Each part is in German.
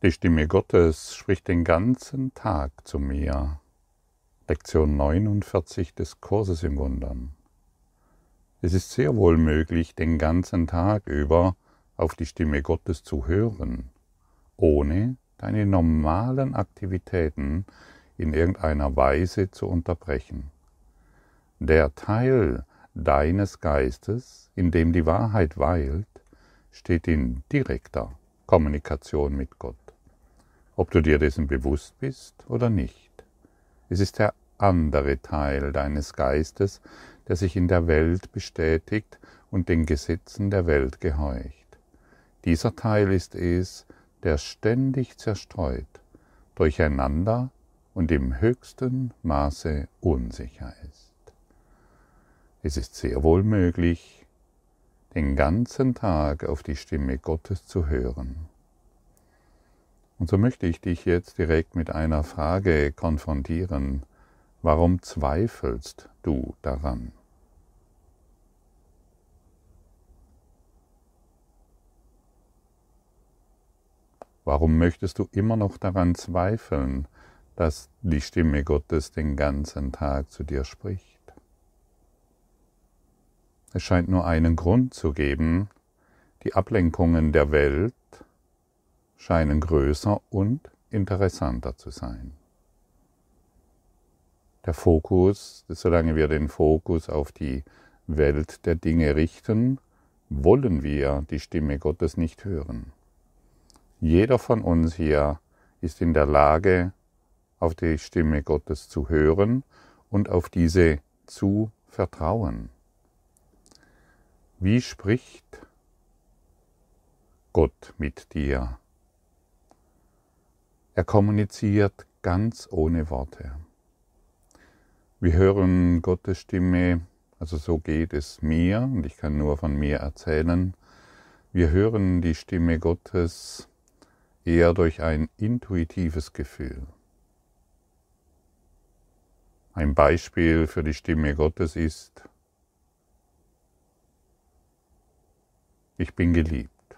Die Stimme Gottes spricht den ganzen Tag zu mir. Lektion 49 des Kurses im Wundern. Es ist sehr wohl möglich, den ganzen Tag über auf die Stimme Gottes zu hören, ohne deine normalen Aktivitäten in irgendeiner Weise zu unterbrechen. Der Teil deines Geistes, in dem die Wahrheit weilt, steht in direkter Kommunikation mit Gott ob du dir dessen bewusst bist oder nicht. Es ist der andere Teil deines Geistes, der sich in der Welt bestätigt und den Gesetzen der Welt gehorcht. Dieser Teil ist es, der ständig zerstreut, durcheinander und im höchsten Maße unsicher ist. Es ist sehr wohl möglich, den ganzen Tag auf die Stimme Gottes zu hören und so möchte ich dich jetzt direkt mit einer Frage konfrontieren. Warum zweifelst du daran? Warum möchtest du immer noch daran zweifeln, dass die Stimme Gottes den ganzen Tag zu dir spricht? Es scheint nur einen Grund zu geben, die Ablenkungen der Welt scheinen größer und interessanter zu sein. Der Fokus, solange wir den Fokus auf die Welt der Dinge richten, wollen wir die Stimme Gottes nicht hören. Jeder von uns hier ist in der Lage, auf die Stimme Gottes zu hören und auf diese zu vertrauen. Wie spricht Gott mit dir? Er kommuniziert ganz ohne Worte. Wir hören Gottes Stimme, also so geht es mir, und ich kann nur von mir erzählen, wir hören die Stimme Gottes eher durch ein intuitives Gefühl. Ein Beispiel für die Stimme Gottes ist, ich bin geliebt,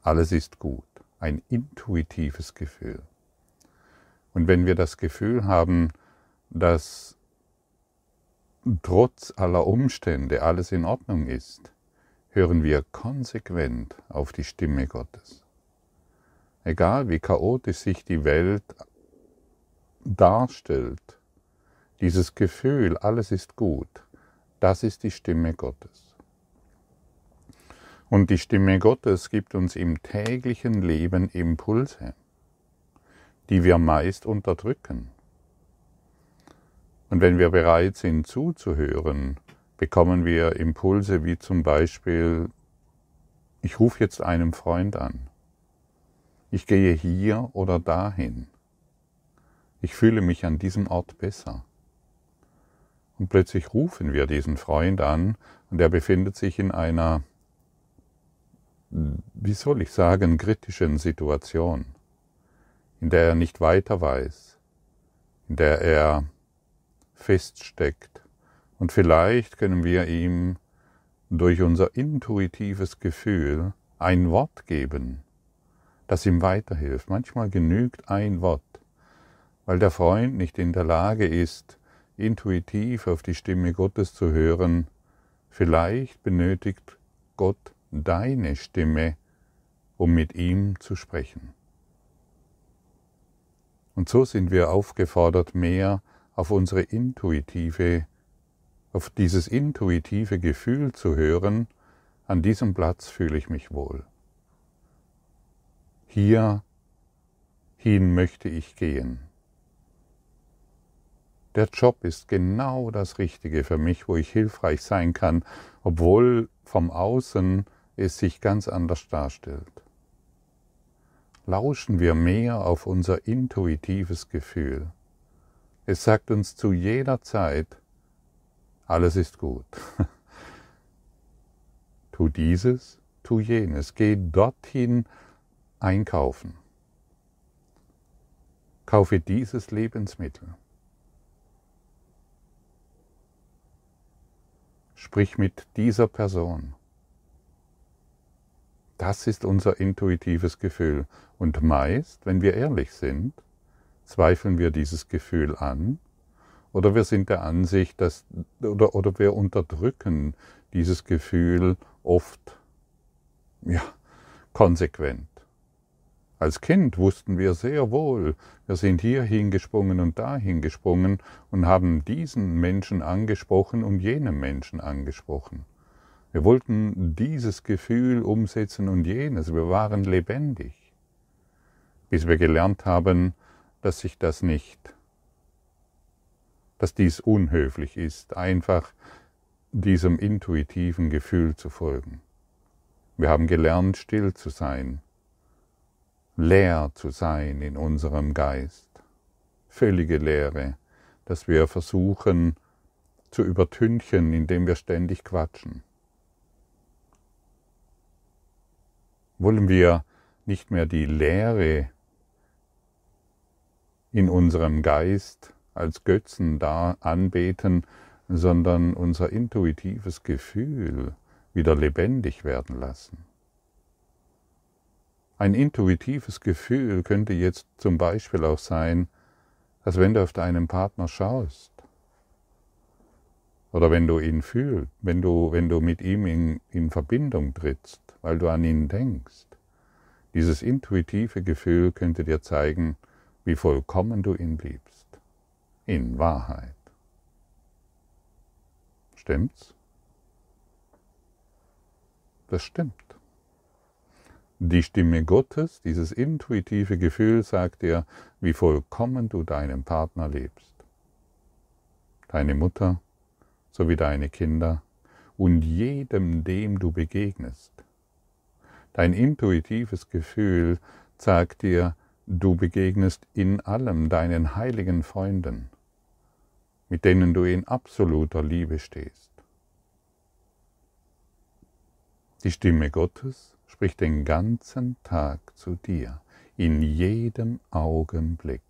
alles ist gut ein intuitives Gefühl. Und wenn wir das Gefühl haben, dass trotz aller Umstände alles in Ordnung ist, hören wir konsequent auf die Stimme Gottes. Egal wie chaotisch sich die Welt darstellt, dieses Gefühl, alles ist gut, das ist die Stimme Gottes. Und die Stimme Gottes gibt uns im täglichen Leben Impulse, die wir meist unterdrücken. Und wenn wir bereit sind zuzuhören, bekommen wir Impulse wie zum Beispiel, ich rufe jetzt einen Freund an, ich gehe hier oder dahin, ich fühle mich an diesem Ort besser. Und plötzlich rufen wir diesen Freund an und er befindet sich in einer wie soll ich sagen, kritischen Situation, in der er nicht weiter weiß, in der er feststeckt. Und vielleicht können wir ihm durch unser intuitives Gefühl ein Wort geben, das ihm weiterhilft. Manchmal genügt ein Wort, weil der Freund nicht in der Lage ist, intuitiv auf die Stimme Gottes zu hören. Vielleicht benötigt Gott deine Stimme, um mit ihm zu sprechen. Und so sind wir aufgefordert, mehr auf unsere intuitive, auf dieses intuitive Gefühl zu hören, an diesem Platz fühle ich mich wohl. Hier hin möchte ich gehen. Der Job ist genau das Richtige für mich, wo ich hilfreich sein kann, obwohl vom Außen es sich ganz anders darstellt. Lauschen wir mehr auf unser intuitives Gefühl. Es sagt uns zu jeder Zeit, alles ist gut. tu dieses, tu jenes, geh dorthin einkaufen. Kaufe dieses Lebensmittel. Sprich mit dieser Person. Das ist unser intuitives Gefühl. Und meist, wenn wir ehrlich sind, zweifeln wir dieses Gefühl an oder wir sind der Ansicht, dass, oder, oder wir unterdrücken dieses Gefühl oft, ja, konsequent. Als Kind wussten wir sehr wohl, wir sind hier hingesprungen und dahin gesprungen und haben diesen Menschen angesprochen und jenem Menschen angesprochen. Wir wollten dieses Gefühl umsetzen und jenes. Wir waren lebendig, bis wir gelernt haben, dass sich das nicht, dass dies unhöflich ist, einfach diesem intuitiven Gefühl zu folgen. Wir haben gelernt, still zu sein, leer zu sein in unserem Geist, völlige Leere, dass wir versuchen zu übertünchen, indem wir ständig quatschen. Wollen wir nicht mehr die Leere in unserem Geist als Götzen da anbeten, sondern unser intuitives Gefühl wieder lebendig werden lassen. Ein intuitives Gefühl könnte jetzt zum Beispiel auch sein, dass wenn du auf deinen Partner schaust oder wenn du ihn fühlst, wenn du, wenn du mit ihm in, in Verbindung trittst, weil du an ihn denkst, dieses intuitive Gefühl könnte dir zeigen, wie vollkommen du ihn liebst. In Wahrheit. Stimmt's? Das stimmt. Die Stimme Gottes, dieses intuitive Gefühl sagt dir, wie vollkommen du deinen Partner liebst. Deine Mutter sowie deine Kinder und jedem, dem du begegnest. Dein intuitives Gefühl sagt dir, du begegnest in allem deinen heiligen Freunden, mit denen du in absoluter Liebe stehst. Die Stimme Gottes spricht den ganzen Tag zu dir, in jedem Augenblick.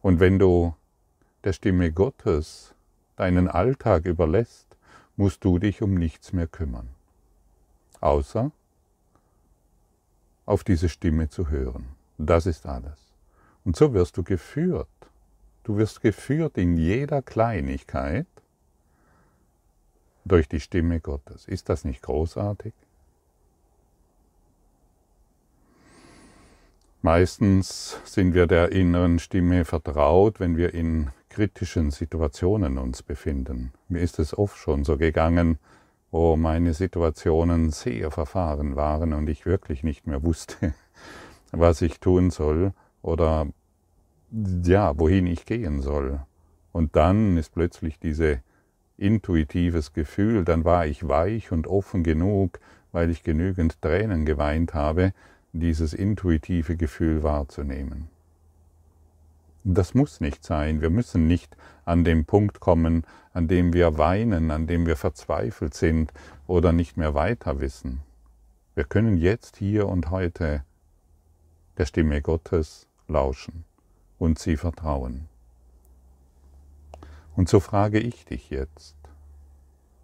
Und wenn du der Stimme Gottes deinen Alltag überlässt, musst du dich um nichts mehr kümmern, außer auf diese Stimme zu hören. Das ist alles. Und so wirst du geführt. Du wirst geführt in jeder Kleinigkeit durch die Stimme Gottes. Ist das nicht großartig? Meistens sind wir der inneren Stimme vertraut, wenn wir in kritischen Situationen uns befinden. Mir ist es oft schon so gegangen, wo meine Situationen sehr verfahren waren und ich wirklich nicht mehr wusste, was ich tun soll oder ja, wohin ich gehen soll. Und dann ist plötzlich dieses intuitives Gefühl, dann war ich weich und offen genug, weil ich genügend Tränen geweint habe, dieses intuitive Gefühl wahrzunehmen. Das muss nicht sein. Wir müssen nicht an dem Punkt kommen, an dem wir weinen, an dem wir verzweifelt sind oder nicht mehr weiter wissen. Wir können jetzt, hier und heute der Stimme Gottes lauschen und sie vertrauen. Und so frage ich dich jetzt,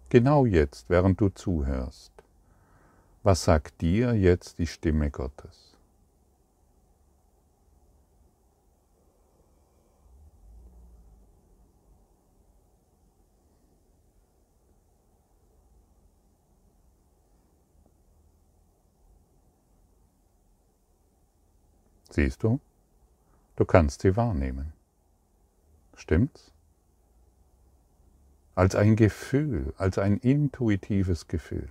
genau jetzt, während du zuhörst, was sagt dir jetzt die Stimme Gottes? Siehst du? Du kannst sie wahrnehmen. Stimmt's? Als ein Gefühl, als ein intuitives Gefühl.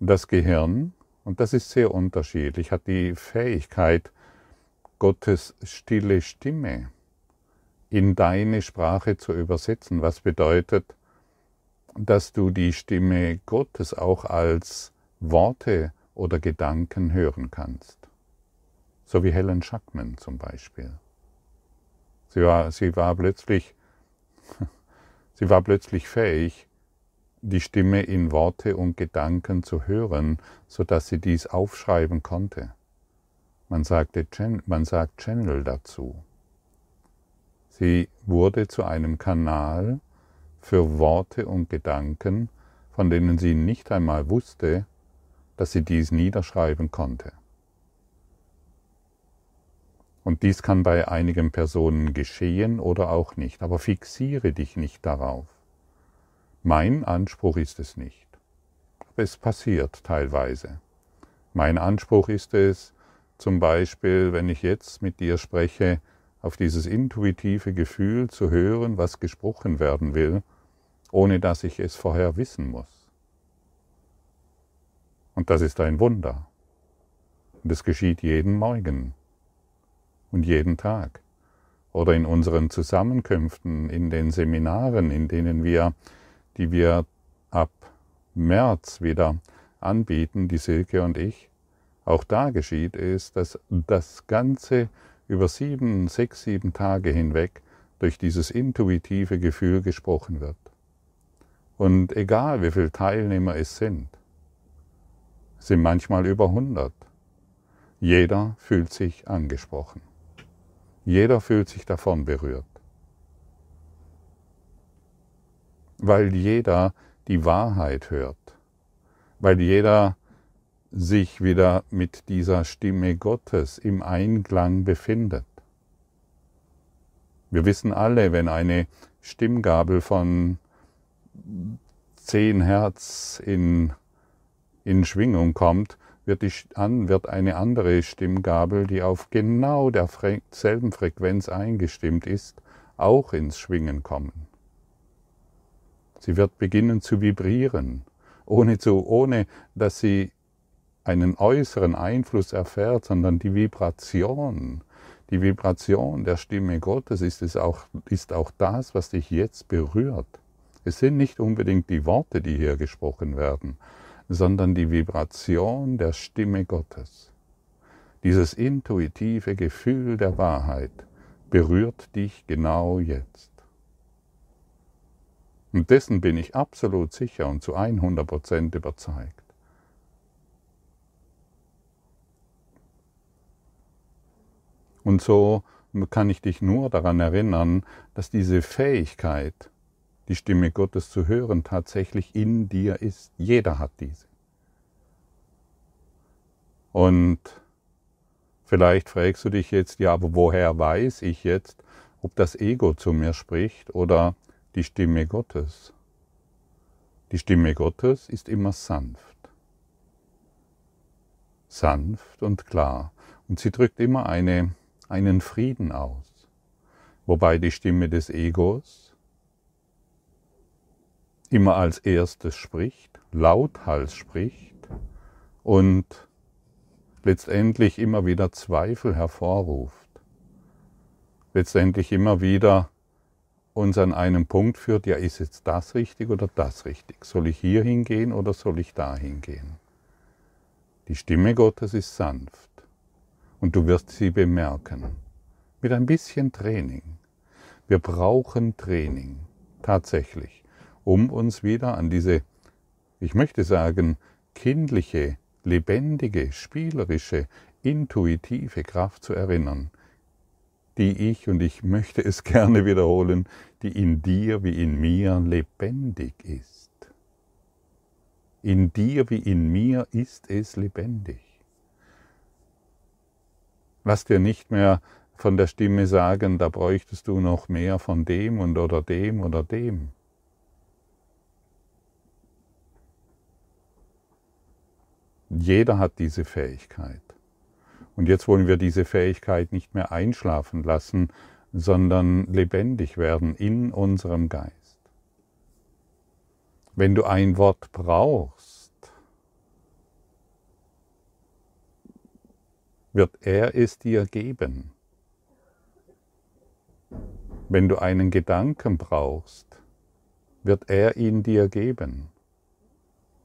Das Gehirn, und das ist sehr unterschiedlich, hat die Fähigkeit, Gottes stille Stimme in deine Sprache zu übersetzen, was bedeutet, dass du die Stimme Gottes auch als Worte oder Gedanken hören kannst. So wie Helen Schackman zum Beispiel. Sie war, sie war plötzlich, sie war plötzlich fähig, die Stimme in Worte und Gedanken zu hören, so dass sie dies aufschreiben konnte. Man, sagte, man sagt Channel dazu. Sie wurde zu einem Kanal für Worte und Gedanken, von denen sie nicht einmal wusste, dass sie dies niederschreiben konnte. Und dies kann bei einigen Personen geschehen oder auch nicht, aber fixiere dich nicht darauf. Mein Anspruch ist es nicht. Aber es passiert teilweise. Mein Anspruch ist es, zum Beispiel, wenn ich jetzt mit dir spreche, auf dieses intuitive Gefühl zu hören, was gesprochen werden will, ohne dass ich es vorher wissen muss. Und das ist ein Wunder. Und es geschieht jeden Morgen und jeden Tag. Oder in unseren Zusammenkünften, in den Seminaren, in denen wir, die wir ab März wieder anbieten, die Silke und ich, auch da geschieht es, dass das Ganze über sieben, sechs, sieben Tage hinweg durch dieses intuitive Gefühl gesprochen wird. Und egal wie viele Teilnehmer es sind, sind manchmal über 100, jeder fühlt sich angesprochen. Jeder fühlt sich davon berührt. Weil jeder die Wahrheit hört. Weil jeder sich wieder mit dieser Stimme Gottes im Einklang befindet. Wir wissen alle, wenn eine Stimmgabel von 10 Hertz in, in Schwingung kommt, wird, die, wird eine andere Stimmgabel, die auf genau derselben Frequenz eingestimmt ist, auch ins Schwingen kommen. Sie wird beginnen zu vibrieren, ohne, zu, ohne dass sie einen äußeren Einfluss erfährt, sondern die Vibration, die Vibration der Stimme Gottes ist, es auch, ist auch das, was dich jetzt berührt. Es sind nicht unbedingt die Worte, die hier gesprochen werden, sondern die Vibration der Stimme Gottes. Dieses intuitive Gefühl der Wahrheit berührt dich genau jetzt. Und dessen bin ich absolut sicher und zu 100% überzeugt. Und so kann ich dich nur daran erinnern, dass diese Fähigkeit, die Stimme Gottes zu hören, tatsächlich in dir ist. Jeder hat diese. Und vielleicht fragst du dich jetzt, ja, aber woher weiß ich jetzt, ob das Ego zu mir spricht oder die Stimme Gottes? Die Stimme Gottes ist immer sanft. Sanft und klar. Und sie drückt immer eine einen Frieden aus, wobei die Stimme des Egos immer als erstes spricht, lauthals spricht und letztendlich immer wieder Zweifel hervorruft, letztendlich immer wieder uns an einen Punkt führt, ja, ist jetzt das richtig oder das richtig? Soll ich hier hingehen oder soll ich da hingehen? Die Stimme Gottes ist sanft und du wirst sie bemerken. Mit ein bisschen Training. Wir brauchen Training, tatsächlich, um uns wieder an diese, ich möchte sagen, kindliche, lebendige, spielerische, intuitive Kraft zu erinnern, die ich, und ich möchte es gerne wiederholen, die in dir wie in mir lebendig ist. In dir wie in mir ist es lebendig. Lass dir nicht mehr von der Stimme sagen, da bräuchtest du noch mehr von dem und oder dem oder dem. Jeder hat diese Fähigkeit. Und jetzt wollen wir diese Fähigkeit nicht mehr einschlafen lassen, sondern lebendig werden in unserem Geist. Wenn du ein Wort brauchst, wird er es dir geben. Wenn du einen Gedanken brauchst, wird er ihn dir geben.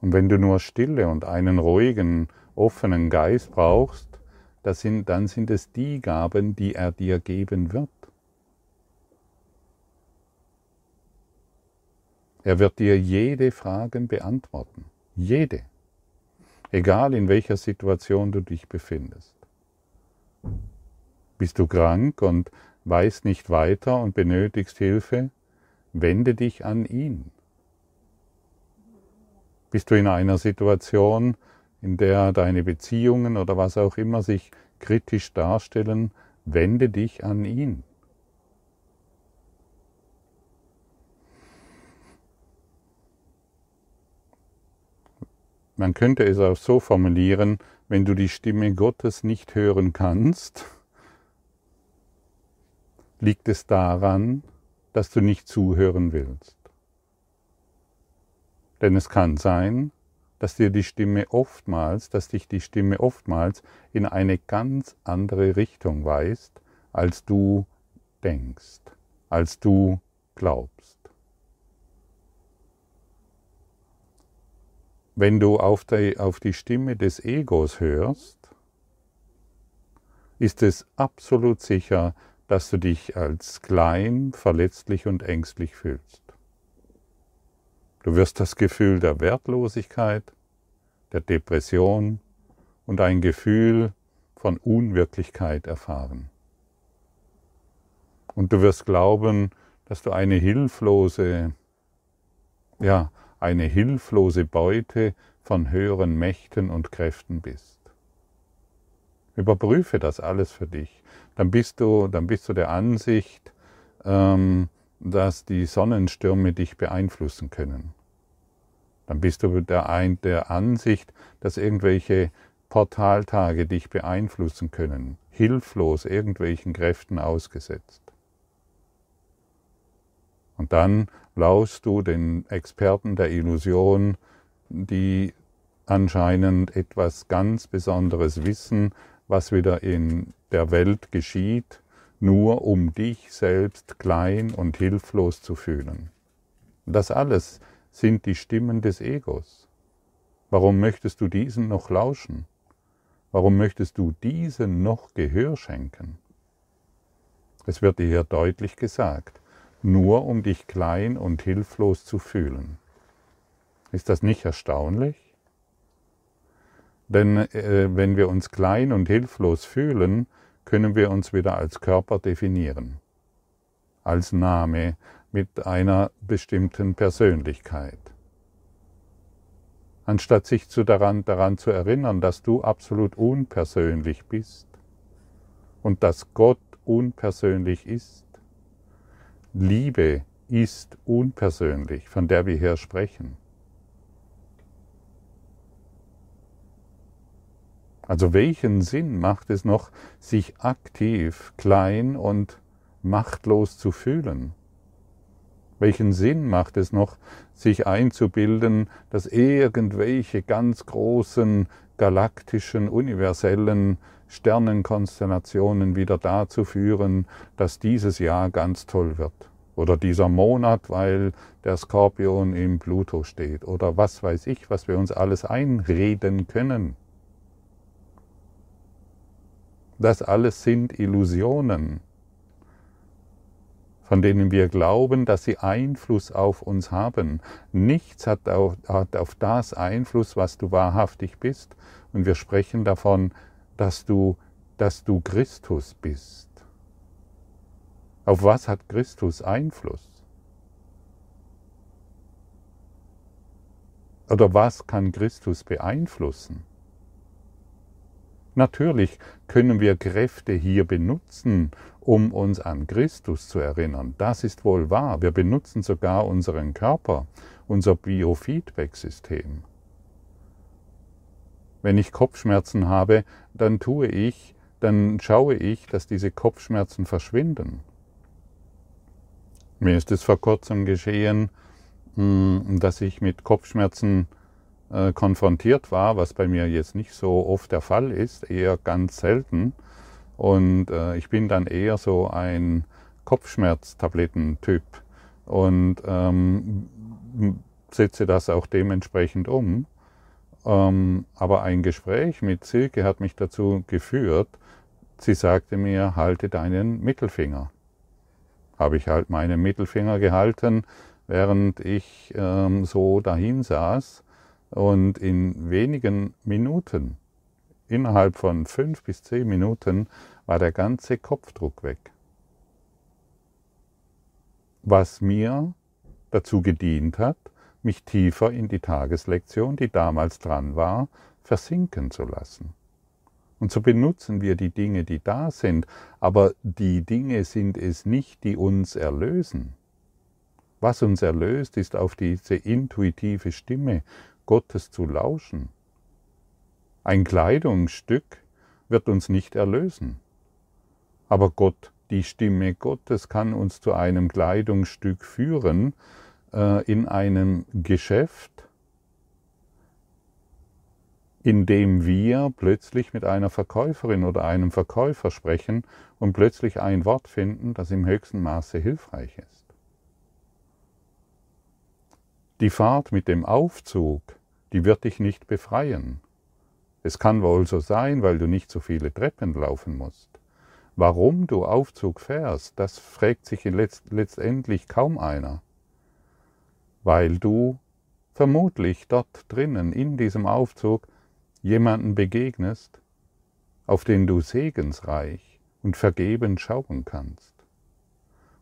Und wenn du nur Stille und einen ruhigen, offenen Geist brauchst, sind, dann sind es die Gaben, die er dir geben wird. Er wird dir jede Frage beantworten. Jede. Egal in welcher Situation du dich befindest. Bist du krank und weißt nicht weiter und benötigst Hilfe? wende dich an ihn. Bist du in einer Situation, in der deine Beziehungen oder was auch immer sich kritisch darstellen, wende dich an ihn. Man könnte es auch so formulieren, wenn du die Stimme Gottes nicht hören kannst, liegt es daran, dass du nicht zuhören willst. Denn es kann sein, dass dir die Stimme oftmals, dass dich die Stimme oftmals in eine ganz andere Richtung weist, als du denkst, als du glaubst. Wenn du auf die, auf die Stimme des Egos hörst, ist es absolut sicher, dass du dich als klein, verletzlich und ängstlich fühlst. Du wirst das Gefühl der Wertlosigkeit, der Depression und ein Gefühl von Unwirklichkeit erfahren. Und du wirst glauben, dass du eine hilflose, ja, eine hilflose Beute von höheren Mächten und Kräften bist. Überprüfe das alles für dich. Dann bist du, dann bist du der Ansicht, ähm, dass die Sonnenstürme dich beeinflussen können. Dann bist du der, ein, der Ansicht, dass irgendwelche Portaltage dich beeinflussen können, hilflos irgendwelchen Kräften ausgesetzt. Und dann lauschst du den Experten der Illusion, die anscheinend etwas ganz Besonderes wissen, was wieder in der Welt geschieht, nur um dich selbst klein und hilflos zu fühlen. Das alles sind die Stimmen des Egos. Warum möchtest du diesen noch lauschen? Warum möchtest du diesen noch Gehör schenken? Es wird dir hier deutlich gesagt, nur um dich klein und hilflos zu fühlen. Ist das nicht erstaunlich? Denn äh, wenn wir uns klein und hilflos fühlen, können wir uns wieder als Körper definieren, als Name mit einer bestimmten Persönlichkeit. Anstatt sich zu daran, daran zu erinnern, dass du absolut unpersönlich bist und dass Gott unpersönlich ist. Liebe ist unpersönlich, von der wir hier sprechen. Also welchen Sinn macht es noch, sich aktiv klein und machtlos zu fühlen? Welchen Sinn macht es noch, sich einzubilden, dass irgendwelche ganz großen galaktischen, universellen Sternenkonstellationen wieder dazu führen, dass dieses Jahr ganz toll wird? Oder dieser Monat, weil der Skorpion im Pluto steht? Oder was weiß ich, was wir uns alles einreden können? Das alles sind Illusionen, von denen wir glauben, dass sie Einfluss auf uns haben. Nichts hat auf, hat auf das Einfluss, was du wahrhaftig bist. Und wir sprechen davon, dass du, dass du Christus bist. Auf was hat Christus Einfluss? Oder was kann Christus beeinflussen? Natürlich können wir Kräfte hier benutzen, um uns an Christus zu erinnern. Das ist wohl wahr. Wir benutzen sogar unseren Körper, unser Biofeedback-System. Wenn ich Kopfschmerzen habe, dann tue ich, dann schaue ich, dass diese Kopfschmerzen verschwinden. Mir ist es vor kurzem geschehen, hm, dass ich mit Kopfschmerzen äh, konfrontiert war, was bei mir jetzt nicht so oft der Fall ist, eher ganz selten. Und äh, ich bin dann eher so ein Kopfschmerztablettentyp und ähm, setze das auch dementsprechend um. Ähm, aber ein Gespräch mit Silke hat mich dazu geführt, sie sagte mir, halte deinen Mittelfinger. Habe ich halt meinen Mittelfinger gehalten, während ich ähm, so dahin saß und in wenigen Minuten, innerhalb von fünf bis zehn Minuten, war der ganze Kopfdruck weg. Was mir dazu gedient hat, mich tiefer in die Tageslektion, die damals dran war, versinken zu lassen. Und so benutzen wir die Dinge, die da sind, aber die Dinge sind es nicht, die uns erlösen. Was uns erlöst, ist auf diese intuitive Stimme Gottes zu lauschen. Ein Kleidungsstück wird uns nicht erlösen. Aber Gott, die Stimme Gottes kann uns zu einem Kleidungsstück führen, äh, in einem Geschäft, in dem wir plötzlich mit einer Verkäuferin oder einem Verkäufer sprechen und plötzlich ein Wort finden, das im höchsten Maße hilfreich ist. Die Fahrt mit dem Aufzug, die wird dich nicht befreien. Es kann wohl so sein, weil du nicht so viele Treppen laufen musst. Warum du Aufzug fährst, das fragt sich letztendlich kaum einer weil du vermutlich dort drinnen in diesem Aufzug jemanden begegnest, auf den du segensreich und vergebend schauen kannst.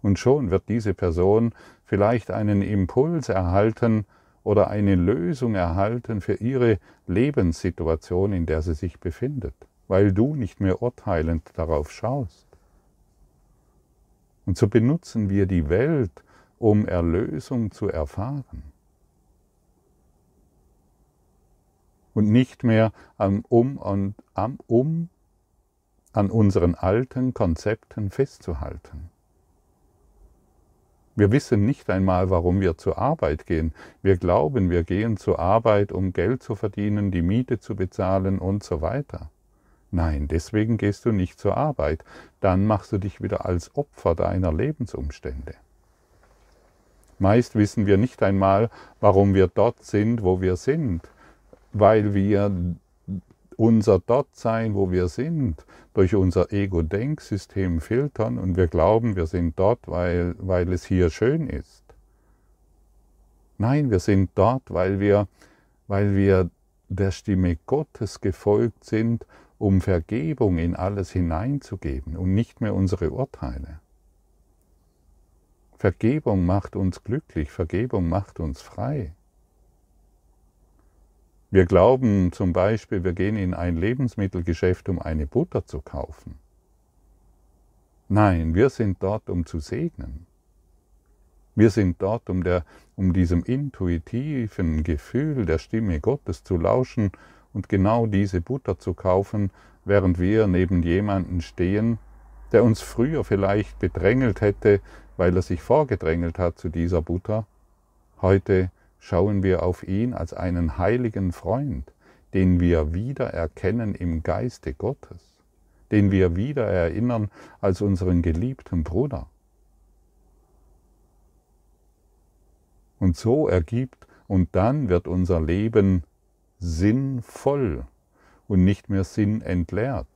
Und schon wird diese Person vielleicht einen Impuls erhalten oder eine Lösung erhalten für ihre Lebenssituation, in der sie sich befindet, weil du nicht mehr urteilend darauf schaust. Und so benutzen wir die Welt, um Erlösung zu erfahren. Und nicht mehr am Um und am Um an unseren alten Konzepten festzuhalten. Wir wissen nicht einmal, warum wir zur Arbeit gehen. Wir glauben, wir gehen zur Arbeit, um Geld zu verdienen, die Miete zu bezahlen und so weiter. Nein, deswegen gehst du nicht zur Arbeit. Dann machst du dich wieder als Opfer deiner Lebensumstände. Meist wissen wir nicht einmal, warum wir dort sind, wo wir sind, weil wir unser Dortsein, wo wir sind, durch unser Ego-Denksystem filtern und wir glauben, wir sind dort, weil, weil es hier schön ist. Nein, wir sind dort, weil wir, weil wir der Stimme Gottes gefolgt sind, um Vergebung in alles hineinzugeben und nicht mehr unsere Urteile. Vergebung macht uns glücklich, Vergebung macht uns frei. Wir glauben zum Beispiel, wir gehen in ein Lebensmittelgeschäft, um eine Butter zu kaufen. Nein, wir sind dort, um zu segnen. Wir sind dort, um, der, um diesem intuitiven Gefühl der Stimme Gottes zu lauschen und genau diese Butter zu kaufen, während wir neben jemanden stehen, der uns früher vielleicht bedrängelt hätte, weil er sich vorgedrängelt hat zu dieser Buddha. Heute schauen wir auf ihn als einen heiligen Freund, den wir wieder erkennen im Geiste Gottes, den wir wieder erinnern als unseren geliebten Bruder. Und so ergibt und dann wird unser Leben sinnvoll und nicht mehr sinnentleert.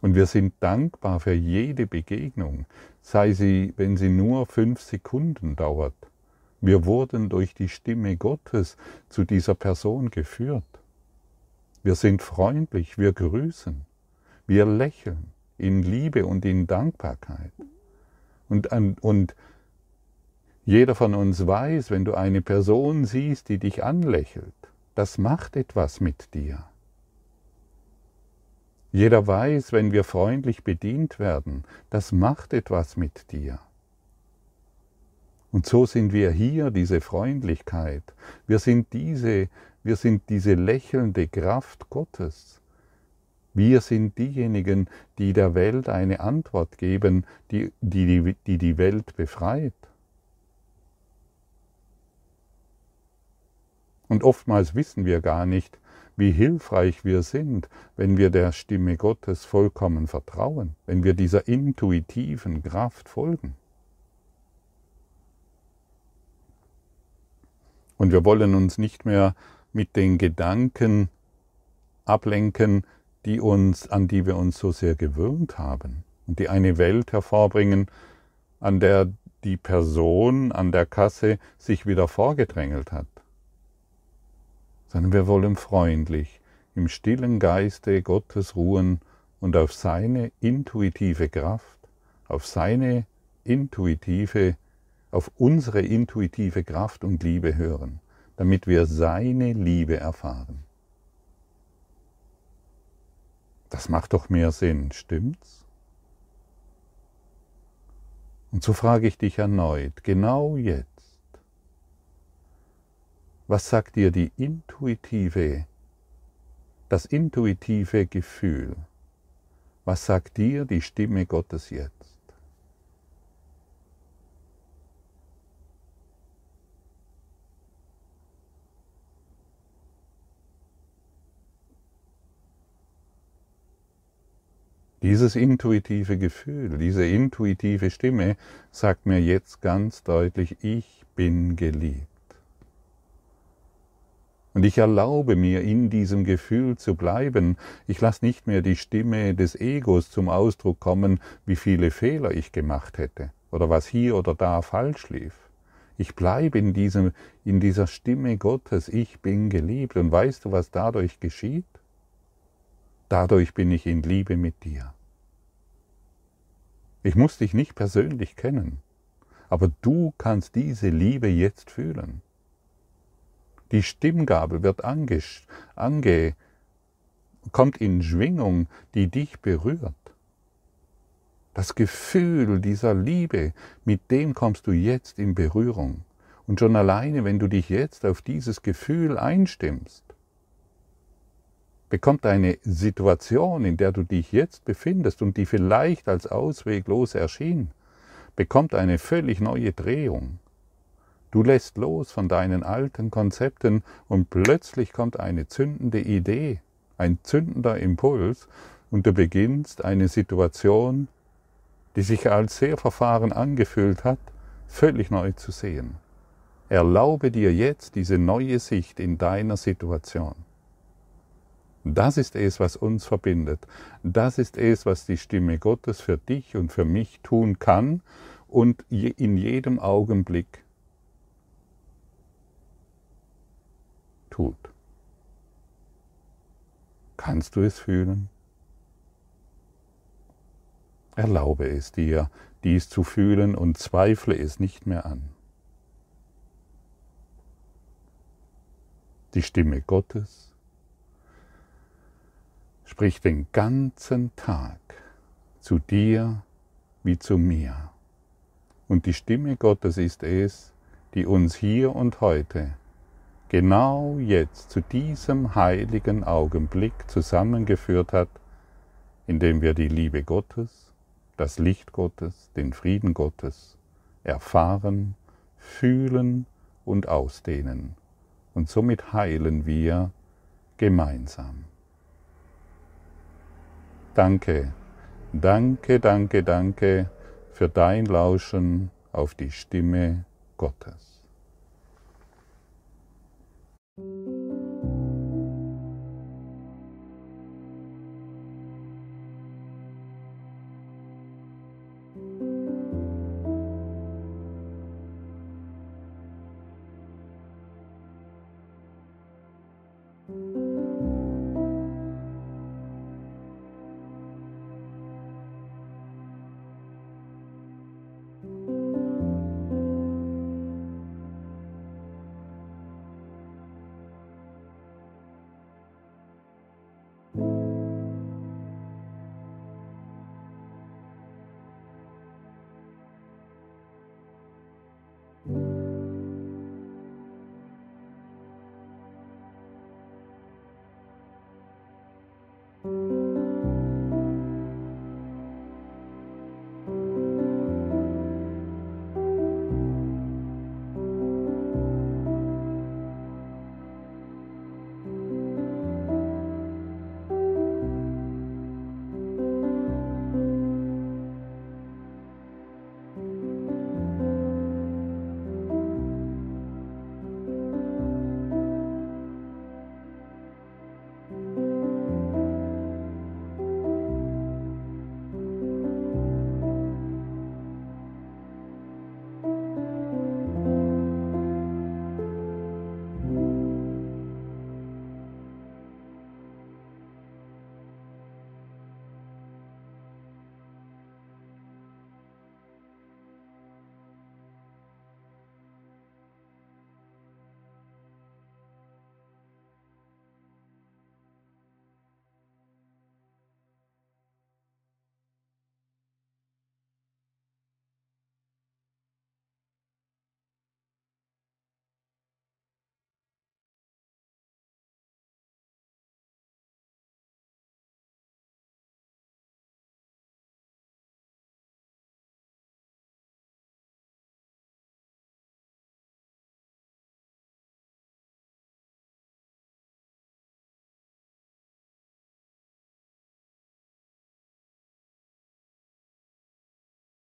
Und wir sind dankbar für jede Begegnung, sei sie, wenn sie nur fünf Sekunden dauert. Wir wurden durch die Stimme Gottes zu dieser Person geführt. Wir sind freundlich, wir grüßen, wir lächeln in Liebe und in Dankbarkeit. Und, und jeder von uns weiß, wenn du eine Person siehst, die dich anlächelt, das macht etwas mit dir. Jeder weiß, wenn wir freundlich bedient werden, das macht etwas mit dir. Und so sind wir hier, diese Freundlichkeit. Wir sind diese, wir sind diese lächelnde Kraft Gottes. Wir sind diejenigen, die der Welt eine Antwort geben, die die, die, die Welt befreit. Und oftmals wissen wir gar nicht, wie hilfreich wir sind, wenn wir der Stimme Gottes vollkommen vertrauen, wenn wir dieser intuitiven Kraft folgen. Und wir wollen uns nicht mehr mit den Gedanken ablenken, die uns, an die wir uns so sehr gewöhnt haben und die eine Welt hervorbringen, an der die Person an der Kasse sich wieder vorgedrängelt hat sondern wir wollen freundlich im stillen Geiste Gottes ruhen und auf seine intuitive Kraft, auf seine intuitive, auf unsere intuitive Kraft und Liebe hören, damit wir seine Liebe erfahren. Das macht doch mehr Sinn, stimmt's? Und so frage ich dich erneut, genau jetzt, was sagt dir die intuitive, das intuitive Gefühl? Was sagt dir die Stimme Gottes jetzt? Dieses intuitive Gefühl, diese intuitive Stimme sagt mir jetzt ganz deutlich, ich bin geliebt. Und ich erlaube mir, in diesem Gefühl zu bleiben. Ich lasse nicht mehr die Stimme des Egos zum Ausdruck kommen, wie viele Fehler ich gemacht hätte oder was hier oder da falsch lief. Ich bleibe in, diesem, in dieser Stimme Gottes, ich bin geliebt. Und weißt du, was dadurch geschieht? Dadurch bin ich in Liebe mit dir. Ich muss dich nicht persönlich kennen, aber du kannst diese Liebe jetzt fühlen. Die Stimmgabel wird ange, ange, kommt in Schwingung, die dich berührt. Das Gefühl dieser Liebe, mit dem kommst du jetzt in Berührung. Und schon alleine, wenn du dich jetzt auf dieses Gefühl einstimmst, bekommt eine Situation, in der du dich jetzt befindest und die vielleicht als ausweglos erschien, bekommt eine völlig neue Drehung. Du lässt los von deinen alten Konzepten und plötzlich kommt eine zündende Idee, ein zündender Impuls und du beginnst eine Situation, die sich als sehr verfahren angefühlt hat, völlig neu zu sehen. Erlaube dir jetzt diese neue Sicht in deiner Situation. Das ist es, was uns verbindet. Das ist es, was die Stimme Gottes für dich und für mich tun kann und in jedem Augenblick tut. Kannst du es fühlen? Erlaube es dir, dies zu fühlen und zweifle es nicht mehr an. Die Stimme Gottes spricht den ganzen Tag zu dir wie zu mir. Und die Stimme Gottes ist es, die uns hier und heute, genau jetzt, zu diesem heiligen Augenblick zusammengeführt hat, indem wir die Liebe Gottes, das Licht Gottes, den Frieden Gottes erfahren, fühlen und ausdehnen. Und somit heilen wir gemeinsam. Danke, danke, danke, danke für dein Lauschen auf die Stimme Gottes. Thank you.